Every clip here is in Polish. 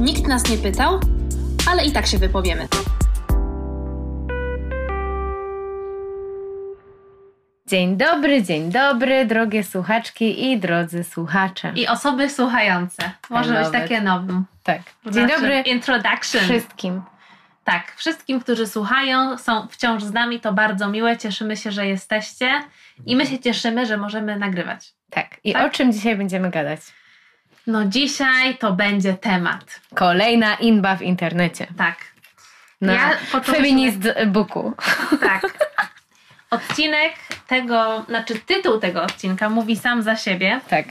Nikt nas nie pytał, ale i tak się wypowiemy. Dzień dobry, dzień dobry, drogie słuchaczki i drodzy słuchacze. I osoby słuchające. Może być takie nowym. Tak. Dzień Dzień znaczy dobry Introduction. wszystkim. Tak, wszystkim, którzy słuchają, są wciąż z nami, to bardzo miłe. Cieszymy się, że jesteście i my się cieszymy, że możemy nagrywać. Tak. I Tak? o czym dzisiaj będziemy gadać? No dzisiaj to będzie temat. Kolejna inba w internecie. Tak. Na Ja Feminist Booku. Tak. Odcinek tego, znaczy tytuł tego odcinka mówi sam za siebie, Tak.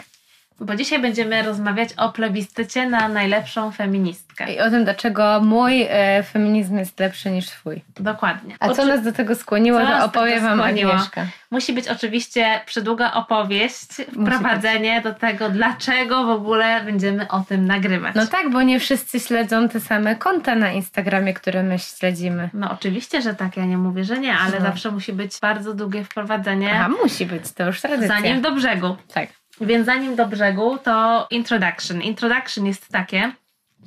Bo dzisiaj będziemy rozmawiać o plebiscycie na najlepszą feministkę. I o tym, dlaczego mój e, feminizm jest lepszy niż twój. Dokładnie. A co Oczy- nas do tego skłoniło, Co do opowie wam? Agnieszka. Musi być oczywiście przydługa opowieść, wprowadzenie do tego, dlaczego w ogóle będziemy o tym nagrywać. No tak, bo nie wszyscy śledzą te same konta na Instagramie, które my śledzimy. No oczywiście, że tak, ja nie mówię, że nie, ale No. zawsze musi być bardzo długie wprowadzenie, Aha, musi być, to już tradycja. zanim do brzegu. Tak. Więc zanim do brzegu, to introduction. Introduction jest takie,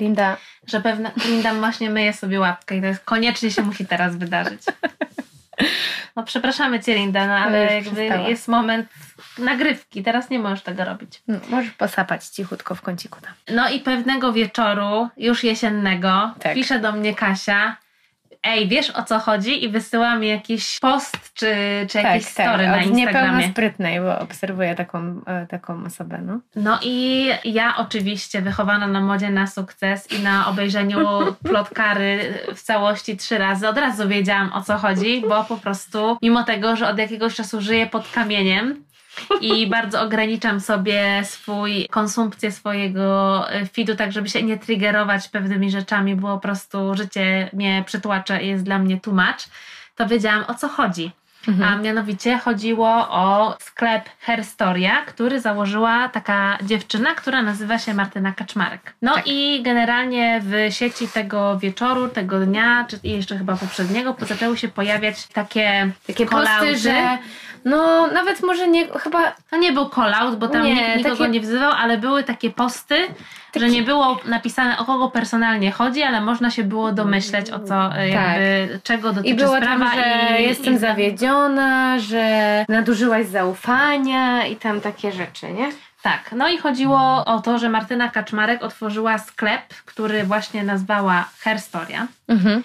Linda, że pewne Linda właśnie myje sobie łapkę i to jest koniecznie się musi teraz wydarzyć. No przepraszamy Cię Linda, no ale już jakby przestała. jest moment nagrywki, teraz nie możesz tego robić. no, możesz posapać cichutko w kąciku tam. No i pewnego wieczoru, już jesiennego, Tak. pisze do mnie Kasia, ej, wiesz o co chodzi? I wysyła mi jakiś post czy, czy jakieś story na Tak, od Instagramie. niepełnosprytnej, bo obserwuję taką, e, taką osobę, no. No i ja oczywiście wychowana na modzie na sukces i na obejrzeniu plotkary w całości trzy razy od razu wiedziałam o co chodzi, bo po prostu mimo tego, że od jakiegoś czasu żyję pod kamieniem i bardzo ograniczam sobie swój konsumpcję swojego e, feedu, tak żeby się nie triggerować pewnymi rzeczami, bo po prostu życie mnie przytłacza i jest dla mnie much, to wiedziałam o co chodzi. A mianowicie chodziło o sklep Herstoria, który założyła taka dziewczyna, która nazywa się Martyna Kaczmarek. No i generalnie w sieci tego wieczoru, tego dnia, czy jeszcze chyba poprzedniego, zaczęły się pojawiać takie, Takie call-outy. No nawet może nie, chyba To nie był call-out, bo tam Nie, nikt nikogo takie- nie wzywał, ale były takie posty, że nie było napisane o kogo personalnie chodzi, ale można się było domyśleć o co, e, jakby, czego dotyczy Tak. i było sprawa. tam, że i, jestem i, zawiedziona, że nadużyłaś zaufania i tam takie rzeczy, nie? Tak, no i chodziło o to, że Martyna Kaczmarek otworzyła sklep, który właśnie nazwała Herstoria Mhm.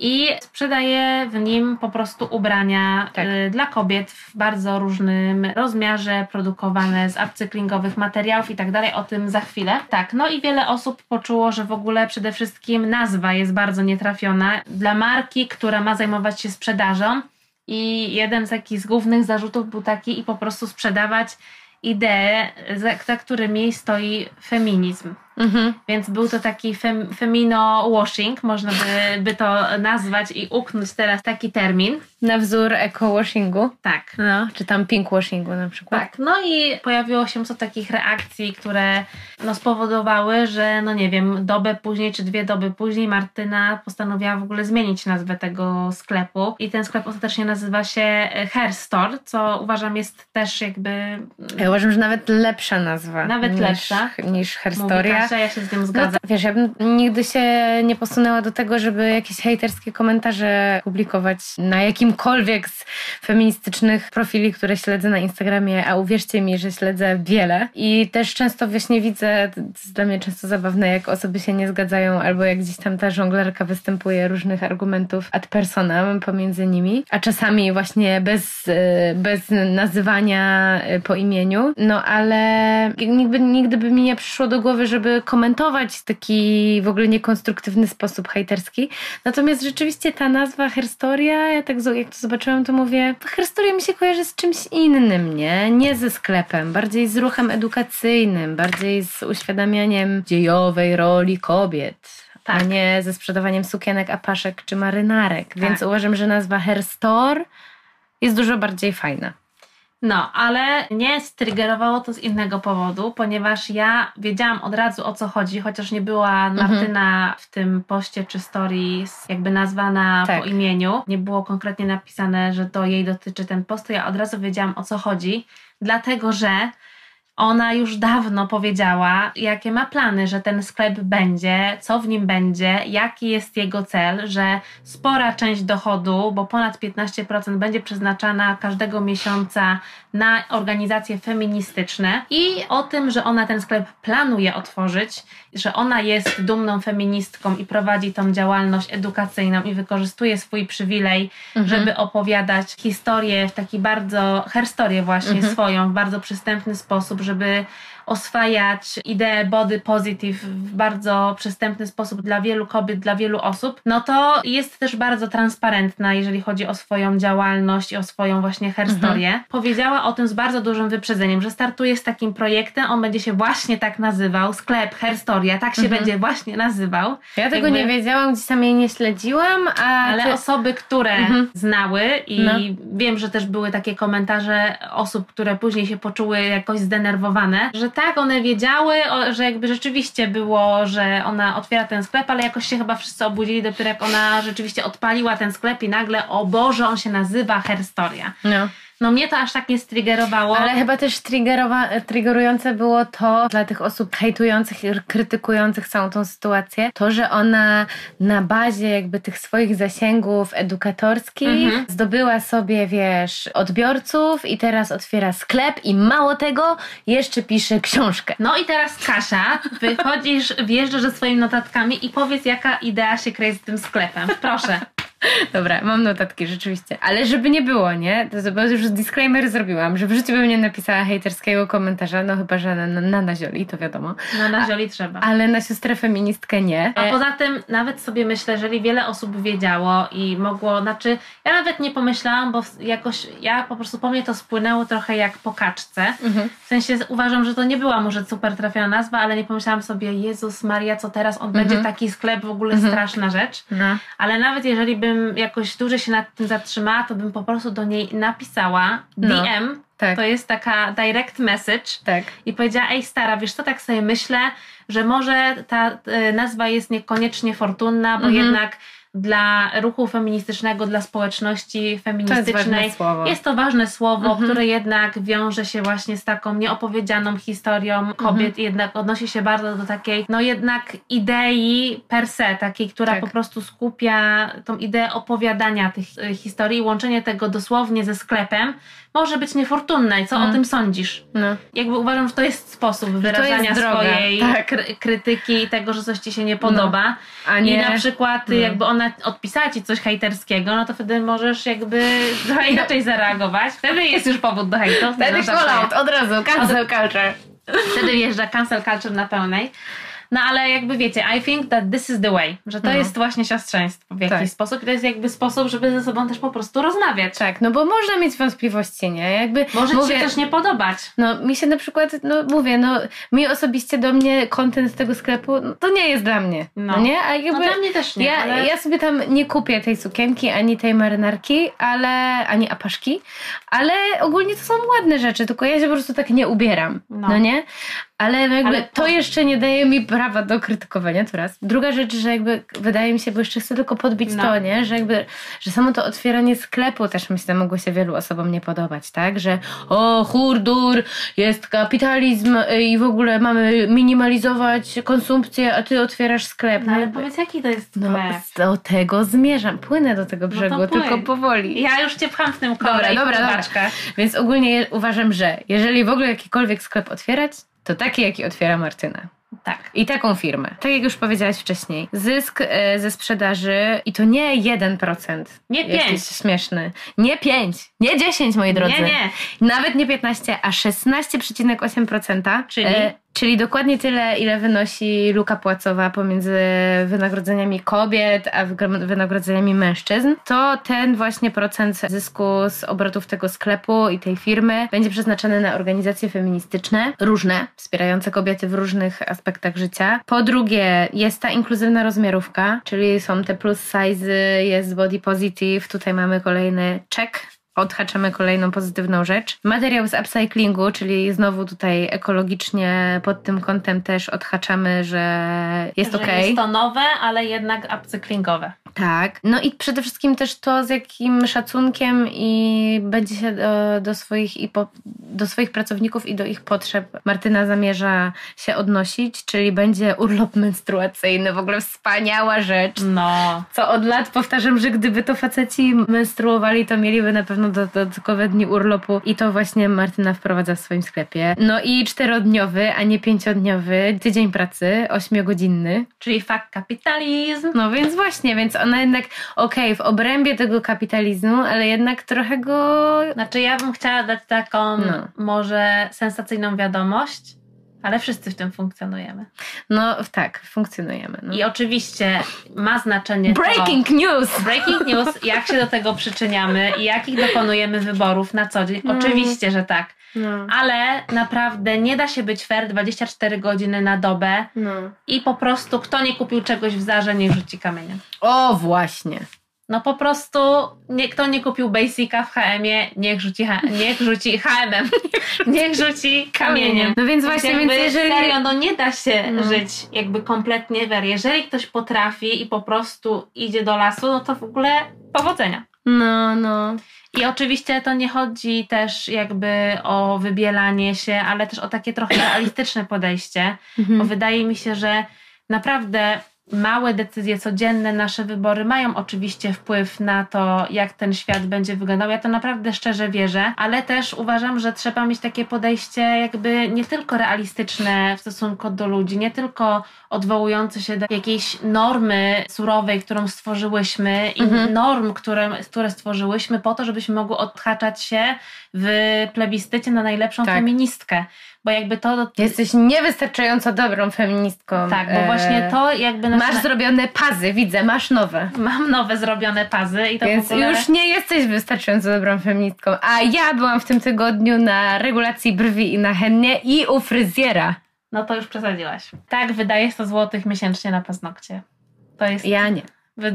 I sprzedaje w nim po prostu ubrania Tak. y, dla kobiet w bardzo różnym rozmiarze, produkowane z upcyklingowych materiałów i tak dalej. O tym za chwilę. Tak, no i wiele osób poczuło, że w ogóle przede wszystkim nazwa jest bardzo nietrafiona dla marki, która ma zajmować się sprzedażą. I jeden z takich z głównych zarzutów był taki i po prostu sprzedawać idee, za, za którymi stoi feminizm. Mhm. Więc był to taki fem, femino-washing, można by, by to nazwać i uknąć teraz taki termin. Na wzór eco-washingu. Tak. No, czy tam pink-washingu na przykład. Tak, no i pojawiło się mnóstwo takich reakcji, które no, spowodowały, że no nie wiem, dobę później czy dwie doby później Martyna postanowiła w ogóle zmienić nazwę tego sklepu i ten sklep ostatecznie nazywa się Hair Store, co uważam jest też jakby Ja uważam, że nawet lepsza nazwa. Nawet niż, lepsza. Niż Herstoria. Kasia, ja się z tym No zgadzam. to, wiesz, ja bym nigdy się nie posunęła do tego, żeby jakieś hejterskie komentarze publikować na jakimkolwiek z feministycznych profili, które śledzę na Instagramie, a uwierzcie mi, że śledzę wiele. I też często właśnie widzę, to jest dla mnie często zabawne, jak osoby się nie zgadzają, albo jak gdzieś tam ta żonglerka występuje różnych argumentów ad personam pomiędzy nimi, a czasami właśnie bez, e, bez nazywania e, po imieniu. No ale nigdy, nigdy by mi nie przyszło do głowy, żeby komentować w taki w ogóle niekonstruktywny sposób hejterski. Natomiast rzeczywiście ta nazwa Herstoria, ja tak jak to zobaczyłam, to mówię, Herstoria mi się kojarzy z czymś innym, nie? Nie ze sklepem, bardziej z ruchem edukacyjnym, bardziej z uświadamianiem dziejowej roli kobiet. A Tak. nie ze sprzedawaniem sukienek, apaszek czy marynarek. Więc uważam, że nazwa Herstore jest dużo bardziej fajna. No, ale nie striggerowało to z innego powodu, ponieważ ja wiedziałam od razu o co chodzi, chociaż nie była Mhm. Martyna w tym poście czy stories jakby nazwana Tak. po imieniu. Nie było konkretnie napisane, że to jej dotyczy ten post, to ja od razu wiedziałam o co chodzi, dlatego że Ona już dawno powiedziała, jakie ma plany, że ten sklep będzie, co w nim będzie, jaki jest jego cel, że spora część dochodu, bo ponad 15% będzie przeznaczana każdego miesiąca na organizacje feministyczne i o tym, że ona ten sklep planuje otworzyć, że ona jest dumną feministką i prowadzi tą działalność edukacyjną i wykorzystuje swój przywilej, mhm. żeby opowiadać historię w taki bardzo, herstorię właśnie mhm. swoją, w bardzo przystępny sposób, żeby oswajać ideę body positive w bardzo przystępny sposób dla wielu kobiet, dla wielu osób, no to jest też bardzo transparentna, jeżeli chodzi o swoją działalność i o swoją właśnie herstorię. Mhm. Powiedziała o tym z bardzo dużym wyprzedzeniem, że startuje z takim projektem, on będzie się właśnie tak nazywał, sklep Herstoria, tak się mhm. będzie właśnie nazywał. Ja tego Jakby... nie wiedziałam, gdzieś sam jej nie śledziłam, ale ty... osoby, które mhm. znały i no. wiem, że też były takie komentarze osób, które później się poczuły jakoś zdenerwowane, że tak, one wiedziały, że jakby rzeczywiście było, że ona otwiera ten sklep, ale jakoś się chyba wszyscy obudzili dopiero jak ona rzeczywiście odpaliła ten sklep i nagle, o Boże, on się nazywa Herstoria. No. No mnie to aż tak nie striggerowało. Ale chyba też triggerujące było to dla tych osób hejtujących i krytykujących całą tą sytuację, to, że ona na bazie jakby tych swoich zasięgów edukatorskich mhm. zdobyła sobie, wiesz, odbiorców i teraz otwiera sklep i mało tego, jeszcze pisze książkę. No i teraz Kasia, wychodzisz, wjeżdżasz ze swoimi notatkami i powiedz, jaka idea się kryje z tym sklepem. Proszę. Dobra, mam notatki rzeczywiście. Ale żeby nie było, nie? To bo już disclaimer zrobiłam, że w życiu bym nie napisała hejterskiego komentarza, no chyba, że na, na, nazioli, to wiadomo. Na nazioli trzeba. Ale na siostrę feministkę nie. A poza tym nawet sobie myślę, jeżeli wiele osób wiedziało i mogło, znaczy ja nawet nie pomyślałam, bo jakoś ja po prostu po mnie to spłynęło trochę jak po kaczce. Mhm. W sensie uważam, że to nie była może super trafiona nazwa, ale nie pomyślałam sobie, Jezus Maria, co teraz, on mhm. będzie taki sklep, w ogóle mhm. straszna rzecz. No. Ale nawet jeżeli bym bym jakoś dłużej się nad tym zatrzymała, to bym po prostu do niej napisała no, DM. Tak. To jest taka direct message. Tak. I powiedziała, ej stara, wiesz co, tak sobie myślę, że może ta y, nazwa jest niekoniecznie fortunna, bo mhm. jednak dla ruchu feministycznego, dla społeczności feministycznej. To jest, jest, to ważne słowo, mhm. które jednak wiąże się właśnie z taką nieopowiedzianą historią kobiet mhm. i jednak odnosi się bardzo do takiej, no jednak idei per se, takiej, która tak. po prostu skupia tą ideę opowiadania tych y, historii, łączenie tego dosłownie ze sklepem, może być niefortunne. Co o mm. tym sądzisz? No. Jakby uważam, że to jest sposób wyrażania jest swojej tak. krytyki i tego, że coś ci się nie podoba. No. A nie... I na przykład no. jakby ona odpisała ci coś hejterskiego, no to wtedy możesz jakby trochę inaczej zareagować. Wtedy jest już powód do hejtu. Wtedy call out, od razu, cancel culture. Wtedy wjeżdża cancel culture na pełnej. No ale jakby wiecie, I think that this is the way, że to no. jest właśnie siostrzeństwo w jakiś tak. sposób i to jest jakby sposób, żeby ze sobą też po prostu rozmawiać. Tak, no bo można mieć wątpliwości, nie? Jakby Może mówię, ci się też nie podobać. No mi się na przykład, no mówię, no mi osobiście do mnie kontent z tego sklepu, no, to nie jest dla mnie, no, no nie? A jakby, no dla mnie też nie. Ja, ale... ja sobie tam nie kupię tej sukienki, ani tej marynarki, ale, ani apaszki, ale ogólnie to są ładne rzeczy, tylko ja się po prostu tak nie ubieram, no, no nie? Ale jakby Ale to jeszcze nie daje mi prawa do krytykowania, to raz. Druga rzecz, że jakby wydaje mi się, bo jeszcze chcę tylko podbić no. to, nie? Że jakby, że samo to otwieranie sklepu też myślę mogło się wielu osobom nie podobać, tak? Że o, hurdur, jest kapitalizm i w ogóle mamy minimalizować konsumpcję, a ty otwierasz sklep. No, ale powiedz, jaki to jest no, sklep? No, do tego zmierzam. Płynę do tego no brzegu, no tylko powoli. Ja już cię pcham w tym kole dobra, dobra, dobra. Więc ogólnie uważam, że jeżeli w ogóle jakikolwiek sklep otwierać, to taki, jaki otwiera Martyna. Tak. I taką firmę. Tak jak już powiedziałaś wcześniej. Zysk e, ze sprzedaży i to nie 1%. Nie 5. Jest śmieszny. Nie 5. Nie 10, moi drodzy. Nie, nie. Nawet nie 15, a 16,8%. Czyli? E, Czyli dokładnie tyle, ile wynosi luka płacowa pomiędzy wynagrodzeniami kobiet a wynagrodzeniami mężczyzn, to ten właśnie procent zysku z obrotów tego sklepu i tej firmy będzie przeznaczony na organizacje feministyczne, różne, wspierające kobiety w różnych aspektach życia. Po drugie, jest ta inkluzywna rozmiarówka, czyli są te plus size, jest body positive, tutaj mamy kolejny check odhaczamy kolejną pozytywną rzecz. Materiał z upcyclingu, czyli znowu tutaj ekologicznie pod tym kątem też odhaczamy, że jest ok. Jest to nowe, ale jednak upcyklingowe. Tak. No i przede wszystkim też to, z jakim szacunkiem i będzie się do, do swoich i po, do swoich pracowników i do ich potrzeb Martyna zamierza się odnosić, czyli będzie urlop menstruacyjny, w ogóle wspaniała rzecz. No. Co od lat powtarzam, że gdyby to faceci menstruowali, to mieliby na pewno dodatkowe dni urlopu i to właśnie Martyna wprowadza w swoim sklepie. No i czterodniowy, a nie pięciodniowy tydzień pracy, ośmiogodzinny. Czyli fakt kapitalizm. No więc właśnie, więc ona jednak, okej, okay, w obrębie tego kapitalizmu, ale jednak trochę go... Znaczy ja bym chciała dać taką no. może sensacyjną wiadomość, ale wszyscy w tym funkcjonujemy. No tak, funkcjonujemy. No. I oczywiście ma znaczenie. Breaking to, news! Breaking news, jak się do tego przyczyniamy i jakich dokonujemy wyborów na co dzień. Mm. Oczywiście, że tak. No. Ale naprawdę nie da się być fair 24 godziny na dobę no. i po prostu kto nie kupił czegoś w Zarze, niech rzuci kamieniem. O, właśnie. No po prostu nie, kto nie kupił Basica w HM-ie, niech rzuci, niech rzuci HM-em, niech rzuci kamieniem. No więc właśnie, więc, więc jeżeli... Serio, no nie da się no. żyć jakby kompletnie wer. Jeżeli ktoś potrafi i po prostu idzie do lasu, no to w ogóle powodzenia. No, no. I oczywiście to nie chodzi też jakby o wybielanie się, ale też o takie trochę realistyczne podejście, mhm. bo wydaje mi się, że naprawdę małe decyzje codzienne, nasze wybory mają oczywiście wpływ na to, jak ten świat będzie wyglądał. Ja to naprawdę szczerze wierzę, ale też uważam, że trzeba mieć takie podejście jakby nie tylko realistyczne w stosunku do ludzi, nie tylko odwołujące się do jakiejś normy surowej, którą stworzyłyśmy i mhm. norm, które, które stworzyłyśmy po to, żebyśmy mogły odhaczać się w plebiscycie na najlepszą tak. feministkę bo jakby to... Jesteś niewystarczająco dobrą feministką. Tak, bo właśnie to jakby... Masz na... zrobione pazy, widzę, masz nowe. Mam nowe zrobione pazy i to Więc ogóle... już nie jesteś wystarczająco dobrą feministką. A ja byłam w tym tygodniu na regulacji brwi i na hennie i u fryzjera. No to już przesadziłaś. Tak, wydaje 100 zł miesięcznie na paznokcie. To jest... Ja nie. Yy,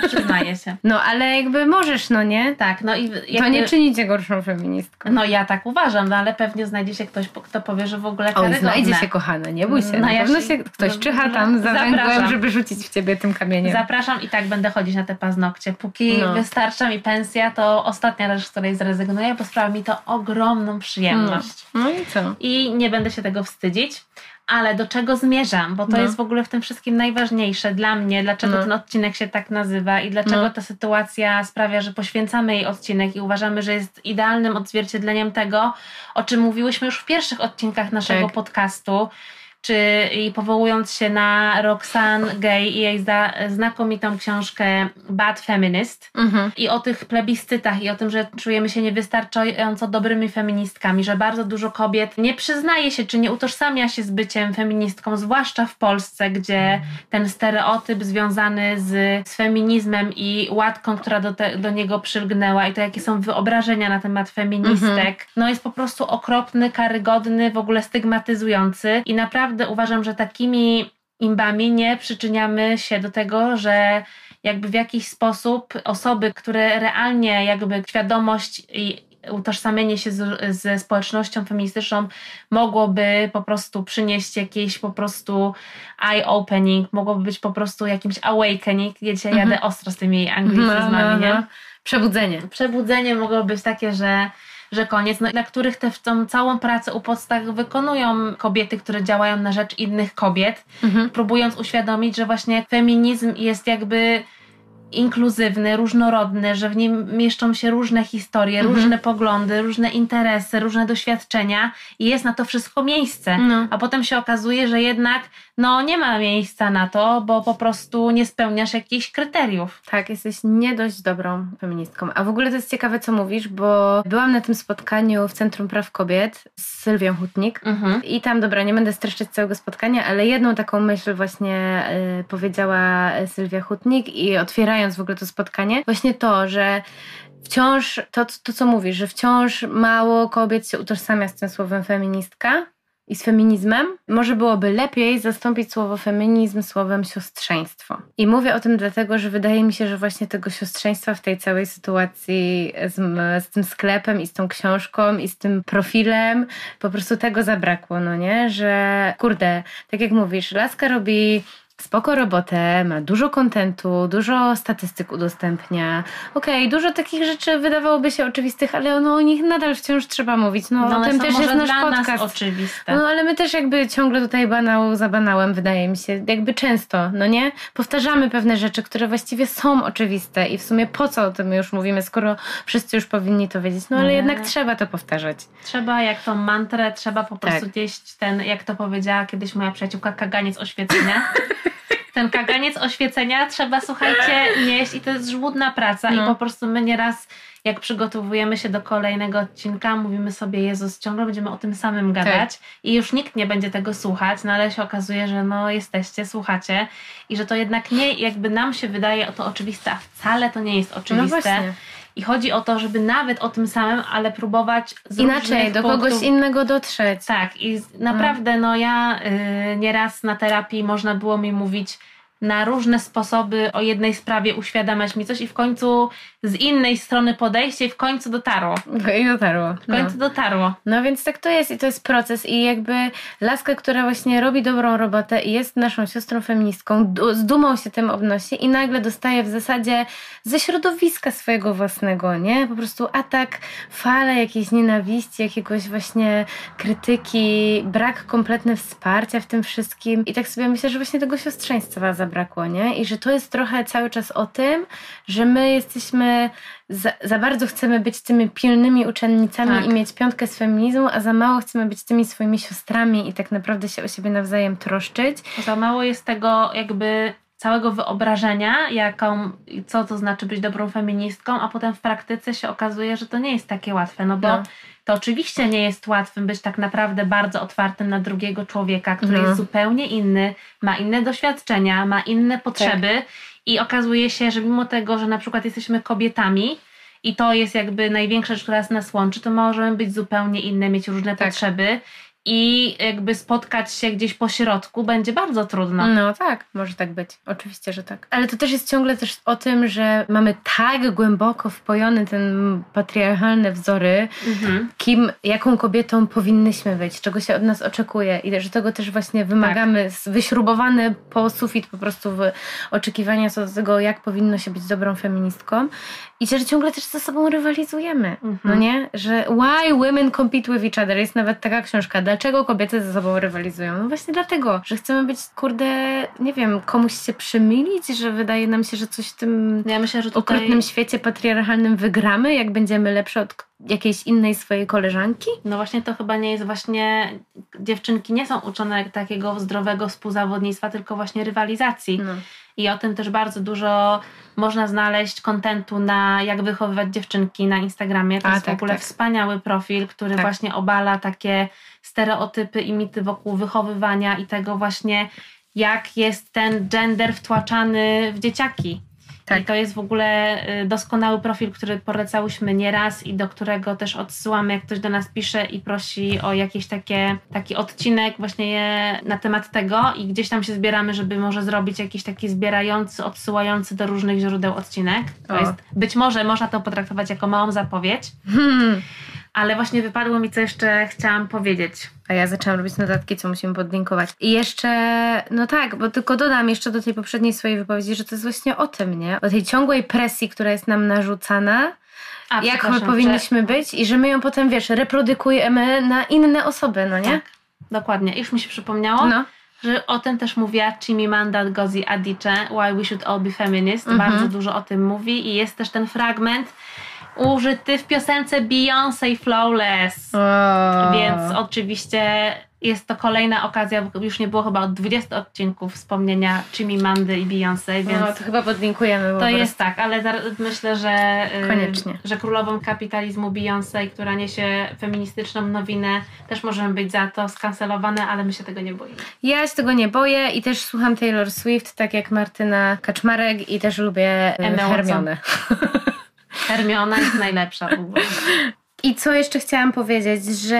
przyznaję się. No ale jakby możesz, no nie? Tak, no i... Jakby, to nie czyni cię gorszą feministką. No ja tak uważam, no ale pewnie znajdzie się ktoś, kto powie, że w ogóle karygodne. O, znajdzie się kochana, nie bój się. No, ja się, się ktoś no, czyha tam za węgłem, żeby rzucić w ciebie tym kamieniem. Zapraszam i tak będę chodzić na te paznokcie. Póki no. wystarcza mi pensja, to ostatnia rzecz, z której zrezygnuję, bo sprawia mi to ogromną przyjemność. No, no i co? I nie będę się tego wstydzić. Ale do czego zmierzam? Bo to no. jest w ogóle w tym wszystkim najważniejsze dla mnie, dlaczego no. ten odcinek się tak nazywa i dlaczego no. ta sytuacja sprawia, że poświęcamy jej odcinek i uważamy, że jest idealnym odzwierciedleniem tego, o czym mówiłyśmy już w pierwszych odcinkach naszego tak. podcastu czy i powołując się na Roxanne Gay i jej zda, znakomitą książkę Bad Feminist mhm. i o tych plebiscytach i o tym, że czujemy się niewystarczająco dobrymi feministkami, że bardzo dużo kobiet nie przyznaje się czy nie utożsamia się z byciem feministką, zwłaszcza w Polsce, gdzie ten stereotyp związany z, z feminizmem i łatką, która do, te, do niego przylgnęła i to jakie są wyobrażenia na temat feministek, mhm. no jest po prostu okropny, karygodny, w ogóle stygmatyzujący i naprawdę naprawdę uważam, że takimi imbami nie przyczyniamy się do tego, że jakby w jakiś sposób osoby, które realnie jakby świadomość i utożsamienie się z, ze społecznością feministyczną mogłoby po prostu przynieść jakieś po prostu eye-opening, mogłoby być po prostu jakimś awakening. Ja dzisiaj jadę mhm. ostro z tymi anglicyzmami, no, no, no. nie? Przebudzenie. Przebudzenie mogłoby być takie, że że koniec, no, na których tę całą pracę u podstaw wykonują kobiety, które działają na rzecz innych kobiet, mhm. próbując uświadomić, że właśnie feminizm jest jakby inkluzywny, różnorodny, że w nim mieszczą się różne historie, mhm. różne poglądy, różne interesy, różne doświadczenia i jest na to wszystko miejsce. No. A potem się okazuje, że jednak no, nie ma miejsca na to, bo po prostu nie spełniasz jakichś kryteriów. Tak, jesteś nie dość dobrą feministką. A w ogóle to jest ciekawe, co mówisz, bo byłam na tym spotkaniu w Centrum Praw Kobiet z Sylwią Hutnik mhm. i tam, dobra, nie będę streszczać całego spotkania, ale jedną taką myśl właśnie y, powiedziała Sylwia Hutnik i otwierając w ogóle to spotkanie, właśnie to, że wciąż, to, to co mówisz, że wciąż mało kobiet się utożsamia z tym słowem feministka i z feminizmem, może byłoby lepiej zastąpić słowo feminizm słowem siostrzeństwo. I mówię o tym dlatego, że wydaje mi się, że właśnie tego siostrzeństwa w tej całej sytuacji z, z tym sklepem i z tą książką i z tym profilem, po prostu tego zabrakło, no nie? Że kurde, tak jak mówisz, Laska robi spoko robotę, ma dużo kontentu, dużo statystyk udostępnia. Okej, okay, dużo takich rzeczy wydawałoby się oczywistych, ale no, o nich nadal wciąż trzeba mówić. No, no o tym też jest nasz dla podcast. Nas oczywiste. No ale my też jakby ciągle tutaj banał za banałem, wydaje mi się. Jakby często, no nie? Powtarzamy pewne rzeczy, które właściwie są oczywiste i w sumie po co o tym już mówimy, skoro wszyscy już powinni to wiedzieć. No ale nie. jednak trzeba to powtarzać. Trzeba jak tą mantrę, trzeba po prostu tak. jeść ten, jak to powiedziała kiedyś moja przyjaciółka, kaganiec oświecenia. ten kaganiec oświecenia trzeba, słuchajcie, nieść i to jest żmudna praca no. i po prostu my nieraz jak przygotowujemy się do kolejnego odcinka, mówimy sobie, Jezus, ciągle będziemy o tym samym gadać tak. i już nikt nie będzie tego słuchać, no ale się okazuje, że no jesteście, słuchacie i że to jednak nie, jakby nam się wydaje to oczywiste, a wcale to nie jest oczywiste. No I chodzi o to, żeby nawet o tym samym, ale próbować z Inaczej, do punktów... kogoś innego dotrzeć. Tak, i naprawdę, no, ja y, nieraz na terapii można było mi mówić, na różne sposoby o jednej sprawie uświadamiać mi coś i w końcu z innej strony podejście i w końcu dotarło. I dotarło. W końcu no. dotarło. No więc tak to jest i to jest proces i jakby laska, która właśnie robi dobrą robotę i jest naszą siostrą feministką, z dumą się tym obnosi i nagle dostaje w zasadzie ze środowiska swojego własnego, nie? Po prostu atak, fale jakiejś nienawiści, jakiegoś właśnie krytyki, brak kompletny wsparcia w tym wszystkim i tak sobie myślę, że właśnie tego siostrzeństwa zabrakło, nie? I że to jest trochę cały czas o tym, że my jesteśmy, za, za bardzo chcemy być tymi pilnymi uczennicami tak. i mieć piątkę z feminizmu, a za mało chcemy być tymi swoimi siostrami i tak naprawdę się o siebie nawzajem troszczyć. Za mało jest tego jakby całego wyobrażenia, jaką, co to znaczy być dobrą feministką, a potem w praktyce się okazuje, że to nie jest takie łatwe, no bo no. to oczywiście nie jest łatwym być tak naprawdę bardzo otwartym na drugiego człowieka, który no. jest zupełnie inny, ma inne doświadczenia, ma inne potrzeby tak. i okazuje się, że mimo tego, że na przykład jesteśmy kobietami, i to jest jakby największa rzecz, która nas łączy, to możemy być zupełnie inne, mieć różne tak. potrzeby i jakby spotkać się gdzieś po środku będzie bardzo trudno. No tak, może tak być. Oczywiście, że tak. Ale to też jest ciągle też o tym, że mamy tak głęboko wpojony ten patriarchalne wzory, mhm. kim, jaką kobietą powinnyśmy być, czego się od nas oczekuje i że tego też właśnie wymagamy, tak. wyśrubowane po sufit po prostu w oczekiwania co do tego, jak powinno się być dobrą feministką i że ciągle też ze sobą rywalizujemy, mhm. no nie? Że why women compete with each other jest nawet taka książka, Dlaczego kobiety ze sobą rywalizują? No właśnie dlatego, że chcemy być, kurde, nie wiem, komuś się przymilić, że wydaje nam się, że coś w tym ja myślę, że tutaj... okrutnym świecie patriarchalnym wygramy, jak będziemy lepsze od jakiejś innej swojej koleżanki? No właśnie to chyba nie jest właśnie, dziewczynki nie są uczone takiego zdrowego współzawodnictwa, tylko właśnie rywalizacji. No. I o tym też bardzo dużo można znaleźć kontentu na jak wychowywać dziewczynki na Instagramie. To A, jest tak, w ogóle tak. wspaniały profil, który tak. właśnie obala takie stereotypy i mity wokół wychowywania i tego właśnie, jak jest ten gender wtłaczany w dzieciaki. Tak. I to jest w ogóle y, doskonały profil, który polecałyśmy nieraz i do którego też odsyłamy, jak ktoś do nas pisze i prosi o jakiś takie, taki odcinek właśnie na temat tego i gdzieś tam się zbieramy, żeby może zrobić jakiś taki zbierający, odsyłający do różnych źródeł odcinek. To jest, być może można to potraktować jako małą zapowiedź. Hmm ale właśnie wypadło mi, co jeszcze chciałam powiedzieć. A ja zaczęłam robić notatki, co musimy podlinkować. I jeszcze, no tak, bo tylko dodam jeszcze do tej poprzedniej swojej wypowiedzi, że to jest właśnie o tym, nie? O tej ciągłej presji, która jest nam narzucana, A, jak my powinniśmy że... być i że my ją potem, wiesz, reprodukujemy na inne osoby, no nie? Tak, dokładnie. Już mi się przypomniało. No że o tym też mówiła Chimamanda Ngozi Adichie, Why We Should All Be Feminist. Mhm. Bardzo dużo o tym mówi i jest też ten fragment, użyty w piosence Beyoncé Flawless. Więc oczywiście jest to kolejna okazja, już nie było chyba od 20 odcinków wspomnienia Jimmy Mandy i Beyoncé, więc... No, to chyba podlinkujemy. To jest tak, ale myślę, że... Y, Koniecznie. Że królową kapitalizmu Beyoncé, która niesie feministyczną nowinę, też możemy być za to skancelowane, ale my się tego nie boimy. Ja się tego nie boję i też słucham Taylor Swift, tak jak Martyna Kaczmarek i też lubię y, Hermione. Hermiona jest najlepsza w ogóle. I co jeszcze chciałam powiedzieć, że.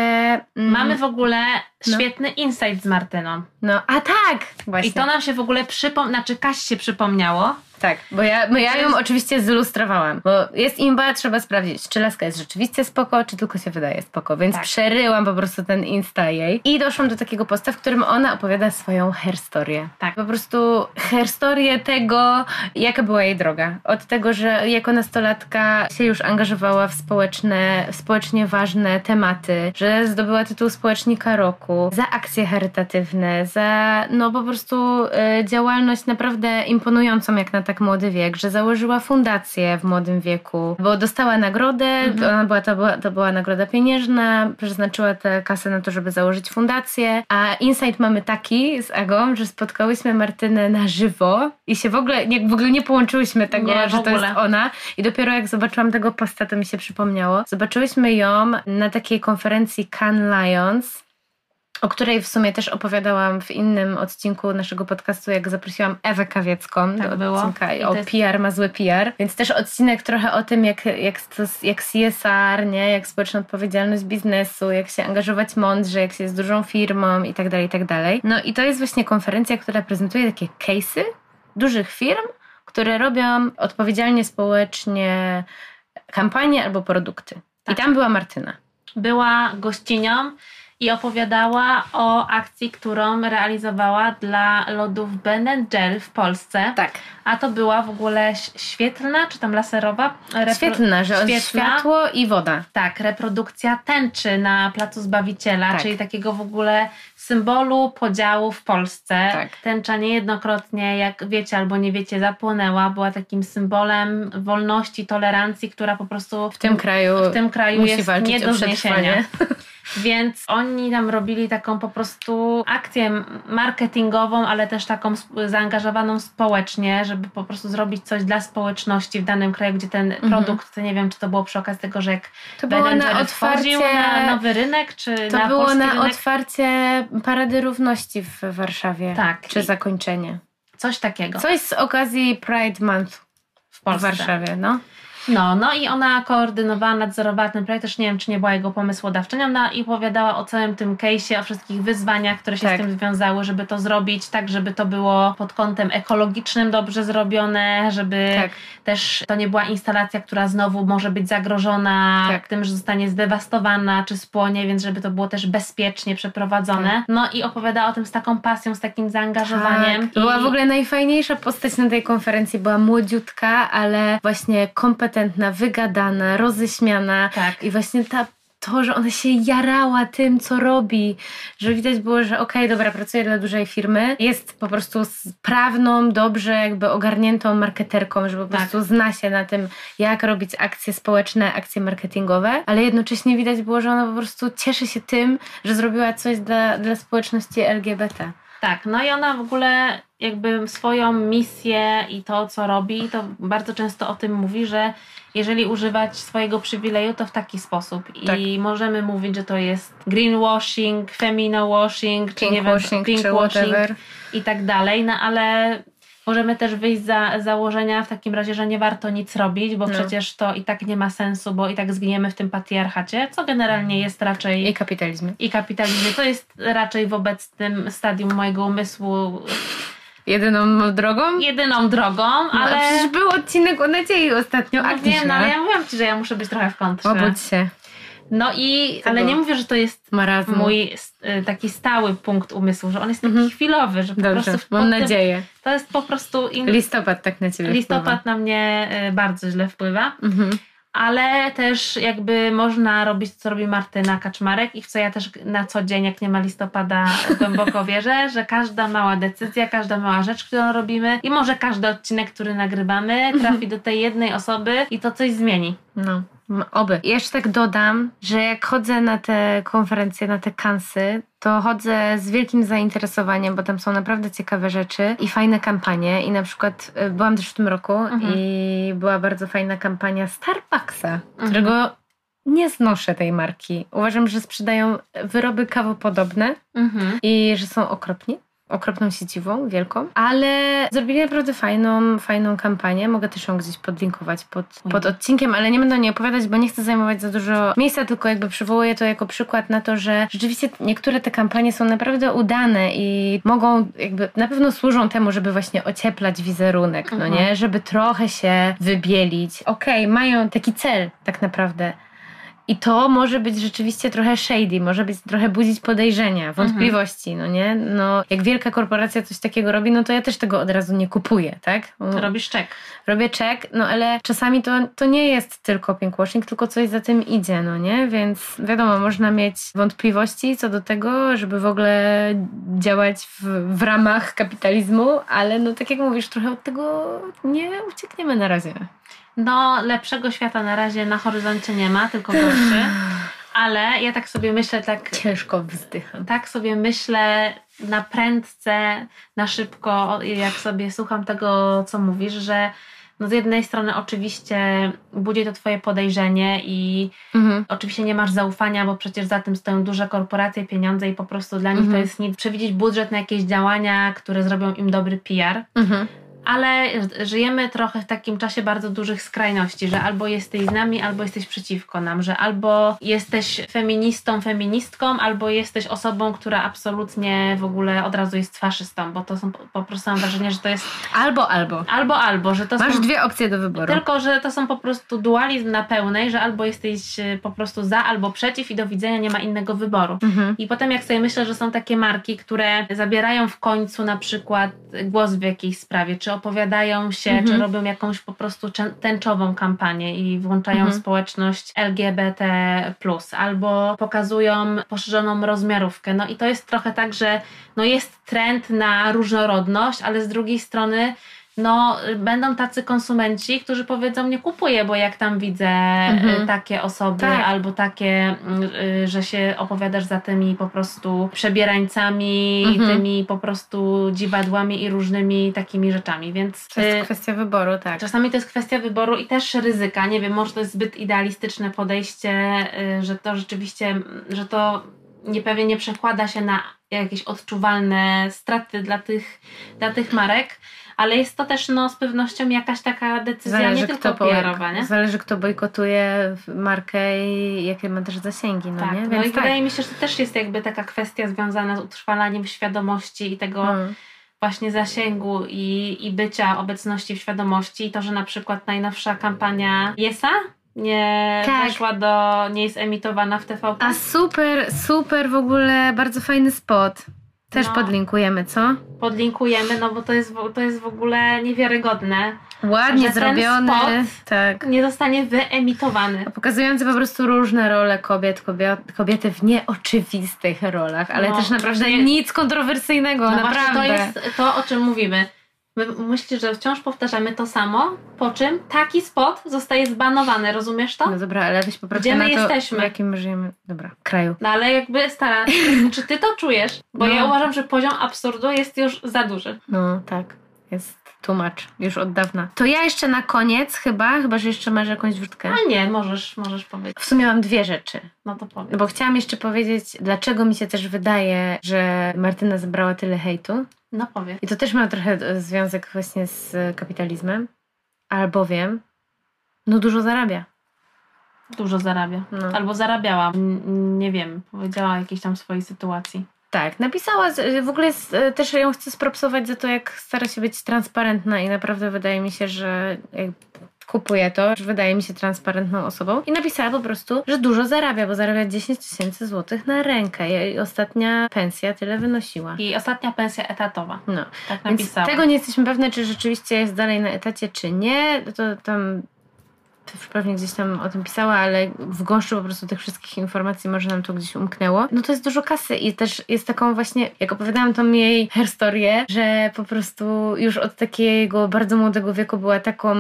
Mm, Mamy w ogóle no. świetny insight z Martyną. No, a tak! Właśnie. I to nam się w ogóle przypomniało, znaczy Kaś się przypomniało. Tak, bo ja, bo ja ją oczywiście zilustrowałam, bo jest imba, trzeba sprawdzić, czy laska jest rzeczywiście spoko, czy tylko się wydaje spoko, więc Tak. przeryłam po prostu ten insta jej i doszłam do takiego posta, w którym ona opowiada swoją herstoryę. Tak. Po prostu herstoryę tego, jaka była jej droga. Od tego, że jako nastolatka się już angażowała w społeczne, w społecznie ważne tematy, że zdobyła tytuł społecznika roku, za akcje charytatywne, za no po prostu e, działalność naprawdę imponującą jak na tak młody wiek, że założyła fundację w młodym wieku, bo dostała nagrodę, ona była, to, była, to była nagroda pieniężna, przeznaczyła tę kasę na to, żeby założyć fundację, a insight mamy taki z Agą, że spotkałyśmy Martynę na żywo i się w ogóle nie, w ogóle nie połączyłyśmy tego, Nie, że to jest ona. I dopiero jak zobaczyłam tego posta, to mi się przypomniało. Zobaczyłyśmy ją na takiej konferencji Cannes Lions, o której w sumie też opowiadałam w innym odcinku naszego podcastu, jak zaprosiłam Ewę Kawiecką Tak do było. odcinka I o jest- PR ma zły PR, więc też odcinek trochę o tym, jak, jak, to, jak CSR, nie? jak społeczna odpowiedzialność biznesu, jak się angażować mądrze, jak się jest dużą firmą i tak dalej, i tak dalej. No i to jest właśnie konferencja, która prezentuje takie case'y dużych firm, które robią odpowiedzialnie społecznie kampanie albo produkty. Tak. I tam była Martyna. była gościnią i opowiadała o akcji, którą realizowała dla lodów Ben Gel w Polsce. Tak. A to była w ogóle świetlna, czy tam laserowa? Repro- Świetlna, że świetlna. światło i woda. Tak, reprodukcja tęczy na Placu Zbawiciela, Tak. czyli takiego w ogóle symbolu podziału w Polsce. Tak. Tęcza niejednokrotnie, jak wiecie albo nie wiecie, zapłonęła. Była takim symbolem wolności, tolerancji, która po prostu W tym kraju, w tym kraju musi jest walczyć nie o do zniesienia. Więc oni tam robili taką po prostu akcję marketingową, ale też taką zaangażowaną społecznie, żeby po prostu zrobić coś dla społeczności w danym kraju, gdzie ten produkt, nie wiem, czy to było przy okazji tego, że jak Mhm. To było na otwarcie- na nowy rynek, czy To na było na rynek. otwarcie Parady Równości w Warszawie. Tak. Czy zakończenie. Coś takiego Coś z okazji Pride Month w w. Warszawie, no. No, no i ona koordynowała, nadzorowała ten projekt, też nie wiem, czy nie była jego pomysłodawczynią, no i opowiadała o całym tym case'ie, o wszystkich wyzwaniach, które się Tak. z tym związały, żeby to zrobić tak, żeby to było pod kątem ekologicznym dobrze zrobione, żeby Tak. też to nie była instalacja, która znowu może być zagrożona Tak. tym, że zostanie zdewastowana czy spłonie, więc żeby to było też bezpiecznie przeprowadzone. Tak. No i opowiadała o tym z taką pasją, z takim zaangażowaniem. Tak. To była I- w ogóle najfajniejsza postać na tej konferencji. Była młodziutka, ale właśnie kompetentna, wygadana, roześmiana. Tak. I właśnie ta to, że ona się jarała tym, co robi, że widać było, że okej, dobra, pracuje dla dużej firmy, jest po prostu sprawną, dobrze jakby ogarniętą marketerką, że po Tak. prostu zna się na tym, jak robić akcje społeczne, akcje marketingowe, ale jednocześnie widać było, że ona po prostu cieszy się tym, że zrobiła coś dla, dla społeczności LGBT. Tak, no i ona w ogóle jakby swoją misję i to, co robi, to bardzo często o tym mówi, że jeżeli używać swojego przywileju, to w taki sposób. Tak. I możemy mówić, że to jest greenwashing, feminowashing, czy nie wiem, Pinkwashing i tak dalej, no ale możemy też wyjść za założenia w takim razie, że nie warto nic robić, bo No. przecież to i tak nie ma sensu, bo i tak zginiemy w tym patriarchacie, co generalnie jest raczej I kapitalizmie. i kapitalizmie. To jest raczej w obecnym stadium mojego umysłu Jedyną drogą? jedyną drogą, No, ale. przecież był odcinek o nadziei ostatnio, no Agnieszka. wiem, no, ale ja mówiłam ci, że ja muszę być trochę w kontrze. Obudź się. No i, Tego ale nie mówię, że to jest Marazmu. mój y, taki stały punkt umysłu, że on jest taki Mhm. chwilowy, że po Dobrze, prostu mam tym- nadzieję. To jest po prostu in... Listopad tak na ciebie listopad na mnie y, bardzo źle wpływa. wpływa. Mhm. Ale też jakby można robić, co robi Martyna Kaczmarek i w co ja też na co dzień, jak nie ma listopada, głęboko wierzę, że każda mała decyzja, każda mała rzecz, którą robimy i może każdy odcinek, który nagrywamy, trafi do tej jednej osoby i to coś zmieni. No, m- oby. Jeszcze tak dodam, że jak chodzę na te konferencje, na te kansy, to chodzę z wielkim zainteresowaniem, bo tam są naprawdę ciekawe rzeczy i fajne kampanie. I na przykład y, byłam też w tym roku i była bardzo fajna kampania Starbucksa, którego nie znoszę tej marki. Uważam, że sprzedają wyroby kawopodobne Mhm. i że są okropni. Okropną sieciową, wielką, ale zrobili naprawdę fajną, fajną kampanię. Mogę też ją gdzieś podlinkować pod, pod odcinkiem, ale nie będę o niej opowiadać, bo nie chcę zajmować za dużo miejsca, tylko jakby przywołuję to jako przykład na to, że rzeczywiście niektóre te kampanie są naprawdę udane i mogą jakby na pewno służą temu, żeby właśnie ocieplać wizerunek, no Mhm. nie? Żeby trochę się wybielić. Okej, mają taki cel tak naprawdę. I to może być rzeczywiście trochę shady, może być trochę budzić podejrzenia, wątpliwości, no nie? No, jak wielka korporacja coś takiego robi, no to ja też tego od razu nie kupuję, tak? To robisz czek. Robię czek, no ale czasami to, to nie jest tylko pinkwashing, tylko coś za tym idzie, no nie? Więc wiadomo, można mieć wątpliwości co do tego, żeby w ogóle działać w, w ramach kapitalizmu, ale no tak jak mówisz, trochę od tego nie uciekniemy na razie. No, lepszego świata na razie na horyzoncie nie ma, tylko gorszy. Ale ja tak sobie myślę, tak, Ciężko wzdycham. tak sobie myślę na prędce, na szybko, jak sobie słucham tego, co mówisz, że no z jednej strony oczywiście budzi to twoje podejrzenie i Mhm. oczywiście nie masz zaufania, bo przecież za tym stoją duże korporacje, pieniądze i po prostu dla nich to Mhm. jest nic. Przewidzieć budżet na jakieś działania, które zrobią im dobry PR. Mhm. Ale żyjemy trochę w takim czasie bardzo dużych skrajności, że albo jesteś z nami, albo jesteś przeciwko nam, że albo jesteś feministą, feministką, albo jesteś osobą, która absolutnie w ogóle od razu jest faszystą, bo to są po, prostu mam wrażenie, że to jest Albo, albo. albo, albo, że to Masz są... dwie opcje do wyboru. Tylko, że to są po prostu dualizm na pełnej, że albo jesteś e, po prostu za, albo przeciw i do widzenia nie ma innego wyboru. Mhm. I potem jak sobie myślę, że są takie marki, które zabierają w końcu na przykład głos w jakiejś sprawie, czy opowiadają się, Mhm. czy robią jakąś po prostu tęczową kampanię i włączają Mhm. społeczność LGBT+, albo pokazują poszerzoną rozmiarówkę. No i to jest trochę tak, że no jest trend na różnorodność, ale z drugiej strony no, będą tacy konsumenci, którzy powiedzą, nie kupuję, bo jak tam widzę Mhm. y, takie osoby, Tak. albo takie, y, że się opowiadasz za tymi po prostu przebierańcami, Mhm. tymi po prostu dziwadłami i różnymi takimi rzeczami, więc To jest y, kwestia wyboru, tak. Czasami to jest kwestia wyboru i też ryzyka. Nie wiem, może to jest zbyt idealistyczne podejście, y, że to rzeczywiście, że to nie, pewnie nie przekłada się na jakieś odczuwalne straty dla tych, dla tych marek, ale jest to też no, z pewnością jakaś taka decyzja nie tylko PR-owa, nie? Zależy, kto bojkotuje markę i jakie ma też zasięgi, no Tak, nie? no Więc i tak. wydaje mi się, że to też jest jakby taka kwestia związana z utrwalaniem świadomości i tego Mm. właśnie zasięgu i, i bycia obecności w świadomości. I to, że na przykład najnowsza kampania Jesa nie Tak. weszła do, nie jest emitowana w TVP. A super, super w ogóle, bardzo fajny spot. Też No. podlinkujemy, co? Podlinkujemy, no bo to jest, w- to jest w ogóle niewiarygodne. Ładnie zrobiony. Tak. Nie zostanie wyemitowany. Pokazujący po prostu różne role kobiet, kobiet kobiety w nieoczywistych rolach, ale No, też naprawdę właśnie- nic kontrowersyjnego, No naprawdę. to jest to, o czym mówimy. My myślisz, że wciąż powtarzamy to samo, po czym taki spot zostaje zbanowany, rozumiesz to? No dobra, ale weź popatrz Gdzie na my to, jesteśmy? w jakim my żyjemy. Dobra, kraju. No ale jakby stara, czy ty to czujesz? Bo No. ja uważam, że poziom absurdu jest już za duży. No tak, jest tłumacz już od dawna. To ja jeszcze na koniec chyba, chyba że jeszcze masz jakąś wrzutkę. A nie, możesz, możesz powiedzieć. W sumie mam dwie rzeczy. No to powiem. Bo chciałam jeszcze powiedzieć, dlaczego mi się też wydaje, że Martyna zebrała tyle hejtu. No powiem. I to też ma trochę e, związek właśnie z e, kapitalizmem, albowiem no dużo zarabia. Dużo zarabia. No. Albo zarabiała. N- nie wiem, powiedziała o jakiejś tam swojej sytuacji. Tak, napisała, z- w ogóle jest, e, też ją chcę spropsować za to, jak stara się być transparentna i naprawdę wydaje mi się, że kupuję to, że wydaje mi się transparentną osobą i napisała po prostu, że dużo zarabia, bo zarabia 10 tysięcy złotych na rękę. Jej ostatnia pensja tyle wynosiła. I ostatnia pensja etatowa. No, Tak więc napisała. tego nie jesteśmy pewne, czy rzeczywiście jest dalej na etacie, czy nie. To tam pewnie gdzieś tam o tym pisała, ale w gąszczu po prostu tych wszystkich informacji może nam to gdzieś umknęło. No to jest dużo kasy i też jest taką właśnie, jak opowiadałam tą jej historię, że po prostu już od takiego bardzo młodego wieku była taką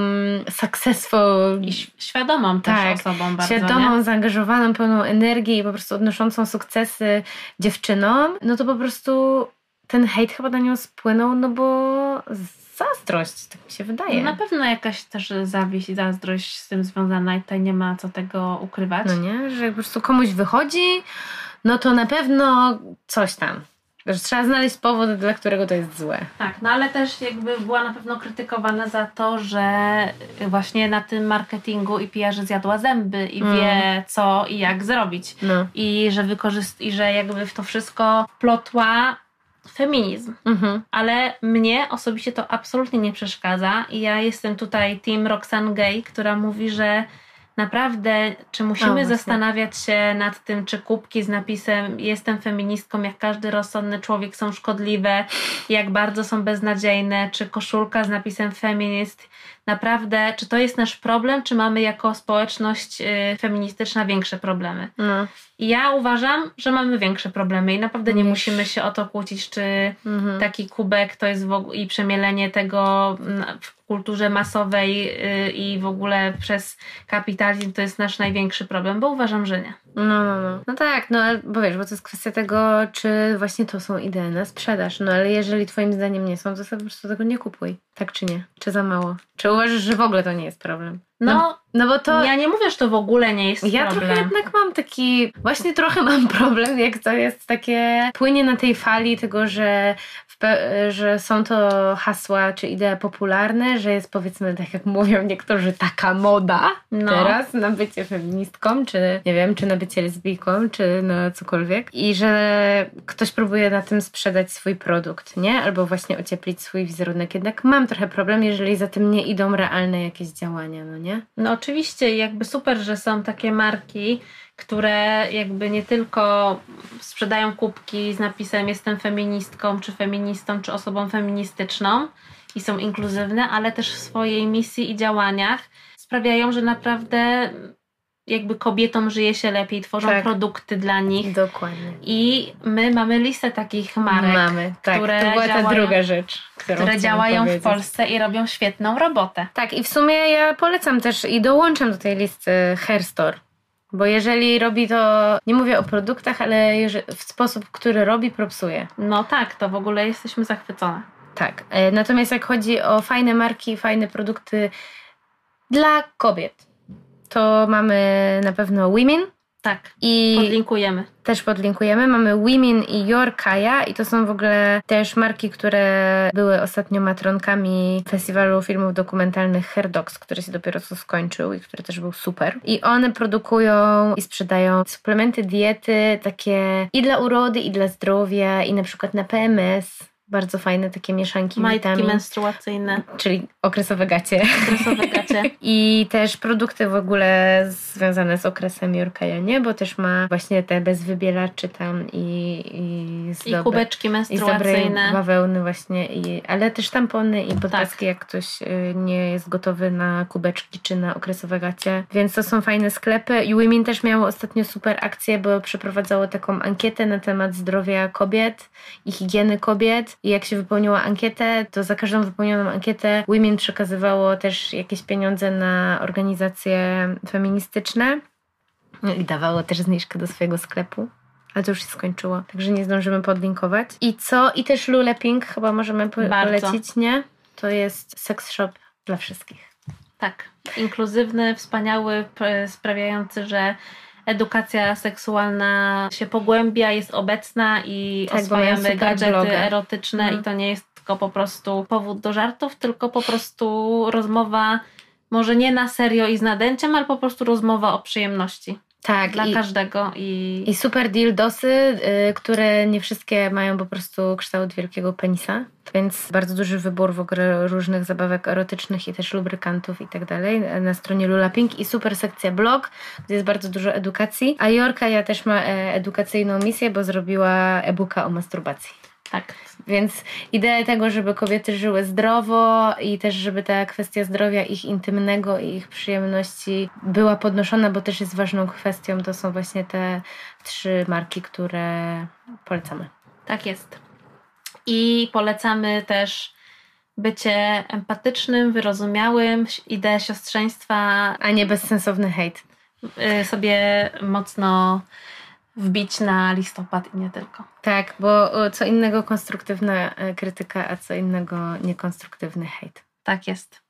successful I świadomą też Tak, osobą bardzo, świadomą, nie? zaangażowaną, pełną energii i po prostu odnoszącą sukcesy dziewczynom, no to po prostu ten hejt chyba na nią spłynął, no bo zazdrość, tak mi się wydaje. No na pewno jakaś też zawiść i zazdrość z tym związana i tutaj nie ma co tego ukrywać. No nie, że po prostu komuś wychodzi, no to na pewno coś tam. Że trzeba znaleźć powód, dla którego to jest złe. Tak, no ale też jakby była na pewno krytykowana za to, że właśnie na tym marketingu i PR zjadła zęby i Mm. wie co i jak zrobić. No. I że wykorzyst- i że jakby w to wszystko plotła feminizm. Mhm. Ale mnie osobiście to absolutnie nie przeszkadza i ja jestem tutaj team Roxane Gay, która mówi, że naprawdę, czy musimy właśnie. zastanawiać się nad tym, czy kubki z napisem jestem feministką, jak każdy rozsądny człowiek są szkodliwe, jak bardzo są beznadziejne, czy koszulka z napisem feminist, naprawdę, czy to jest nasz problem, czy mamy jako społeczność y, feministyczna większe problemy. No. I ja uważam, że mamy większe problemy i naprawdę nie Niż- musimy się o to kłócić, czy Mhm. taki kubek to jest w i przemielenie tego mm, w kulturze masowej y, i w ogóle przez kapitalizm to jest nasz największy problem, bo uważam, że nie. No, no, no. No tak, no ale bo wiesz, bo to jest kwestia tego, czy właśnie to są idee na sprzedaż. No ale jeżeli twoim zdaniem nie są, to sobie po prostu tego nie kupuj. Tak czy nie? Czy za mało? Czy uważasz, że w ogóle to nie jest problem? No, No bo to... ja nie mówię, że to w ogóle nie jest Ja problem. trochę jednak mam taki, właśnie trochę mam problem, jak to jest takie, płynie na tej fali tego, że, że są to hasła czy idee popularne, że jest powiedzmy, tak jak mówią niektórzy, taka moda No. teraz na bycie feministką, czy nie wiem, czy na bycie lesbijką, czy na cokolwiek i że ktoś próbuje na tym sprzedać swój produkt, nie? Albo właśnie ocieplić swój wizerunek. Jednak mam trochę problem, jeżeli za tym nie idą realne jakieś działania, no nie? No oczywiście, jakby super, że są takie marki, które jakby nie tylko sprzedają kubki z napisem jestem feministką, czy feministą, czy osobą feministyczną i są inkluzywne, ale też w swojej misji i działaniach sprawiają, że naprawdę jakby kobietom żyje się lepiej, tworzą Tak. produkty dla nich. Dokładnie. I my mamy listę takich marek, Mamy, tak. które to była ta działają- druga rzecz, którą które działają w powiedzieć. Polsce i robią świetną robotę. Tak, i w sumie ja polecam też i dołączam do tej listy Hairstore. Bo jeżeli robi to, nie mówię o produktach, ale w sposób, który robi, propsuje. No tak, to w ogóle jesteśmy zachwycone. Tak. E, Natomiast jak chodzi o fajne marki, fajne produkty dla kobiet, to mamy na pewno Women Tak, i podlinkujemy. też podlinkujemy. Mamy Women i Your Kaya i to są w ogóle też marki, które były ostatnio matronkami festiwalu filmów dokumentalnych Hair Dogs, który się dopiero co skończył i który też był super. I one produkują i sprzedają suplementy diety takie i dla urody, i dla zdrowia, i na przykład na PMS. Bardzo fajne takie mieszanki Majtki witamin, menstruacyjne, czyli okresowe gacie. stresowe gacie. I też produkty w ogóle związane z okresem Jorkaja, nie? Bo też ma właśnie te bez wybielaczy tam i, i I kubeczki I z dobrej menstruacyjne. bawełny właśnie, i, ale też tampony i podpaski, jak ktoś y, nie jest gotowy na kubeczki czy na okresowe gacie. Więc to są fajne sklepy. I Women też miało ostatnio super akcję, bo przeprowadzało taką ankietę na temat zdrowia kobiet i higieny kobiet. I jak się wypełniła ankietę, to za każdą wypełnioną ankietę Women przekazywało też jakieś pieniądze na organizacje feministyczne i dawało też zniżkę do swojego sklepu. Ale to już się skończyło, także nie zdążymy podlinkować. I co? I też Lule Pink chyba możemy po- polecić, nie? To jest sex shop dla wszystkich. Tak. Inkluzywny, wspaniały, sprawiający, że edukacja seksualna się pogłębia, jest obecna i Tak, oswajamy gadżety bloga. erotyczne Mhm. i to nie jest tylko po prostu powód do żartów, tylko po prostu rozmowa może nie na serio i z nadęciem, ale po prostu rozmowa o przyjemności Tak, dla i, każdego i, i super dildosy, y, które nie wszystkie mają po prostu kształt wielkiego penisa, więc bardzo duży wybór w ogóle różnych zabawek erotycznych i też lubrykantów i tak dalej na stronie Lula Pink i super sekcja blog, gdzie jest bardzo dużo edukacji. A Jorka ja też ma e, edukacyjną misję, bo zrobiła e-booka o masturbacji. Tak. Więc idea tego, żeby kobiety żyły zdrowo i też, żeby ta kwestia zdrowia ich intymnego i ich przyjemności była podnoszona, bo też jest ważną kwestią, to są właśnie te trzy marki, które polecamy. Tak jest. I polecamy też bycie empatycznym, wyrozumiałym, ideę siostrzeństwa A nie bezsensowny hejt. y, sobie mocno wbić na listopad i nie tylko. Tak, bo y, co innego konstruktywna y, krytyka, a co innego niekonstruktywny hejt. Tak jest.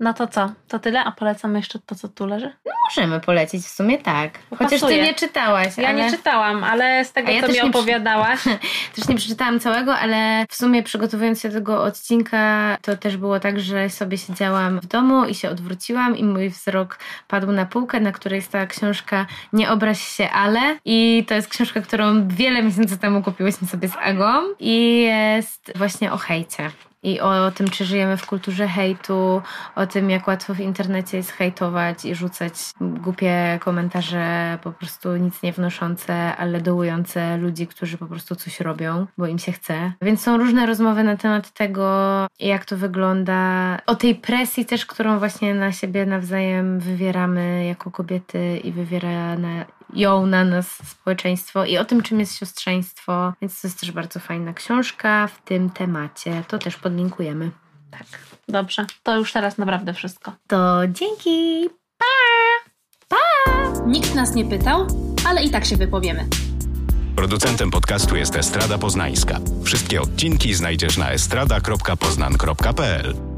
No to co? To tyle? A polecamy jeszcze to, co tu leży? No możemy polecić, w sumie tak. Chociaż Pasuje. ty nie czytałaś. Ja ale... nie czytałam, ale z tego, ja co mi nie opowiadałaś, Też nie przeczytałam całego, ale w sumie przygotowując się do tego odcinka, to też było tak, że sobie siedziałam w domu i się odwróciłam i mój wzrok padł na półkę, na której stała książka Nie obraź się, ale. I to jest książka, którą wiele miesięcy temu kupiłyśmy sobie z Agą i jest właśnie o hejcie. I o tym, czy żyjemy w kulturze hejtu, o tym, jak łatwo w internecie jest hejtować i rzucać głupie komentarze, po prostu nic nie wnoszące, ale dołujące ludzi, którzy po prostu coś robią, bo im się chce. Więc są różne rozmowy na temat tego, jak to wygląda, o tej presji też, którą właśnie na siebie nawzajem wywieramy jako kobiety i wywiera na, ją na nas społeczeństwo i o tym, czym jest siostrzeństwo. Więc to jest też bardzo fajna książka w tym temacie. To też podlinkujemy. tak, dobrze. To już teraz naprawdę wszystko. To dzięki! Nikt nas nie pytał, ale i tak się wypowiemy. Producentem podcastu jest Estrada Poznańska. Wszystkie odcinki znajdziesz na estrada.poznan.pl.